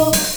よ。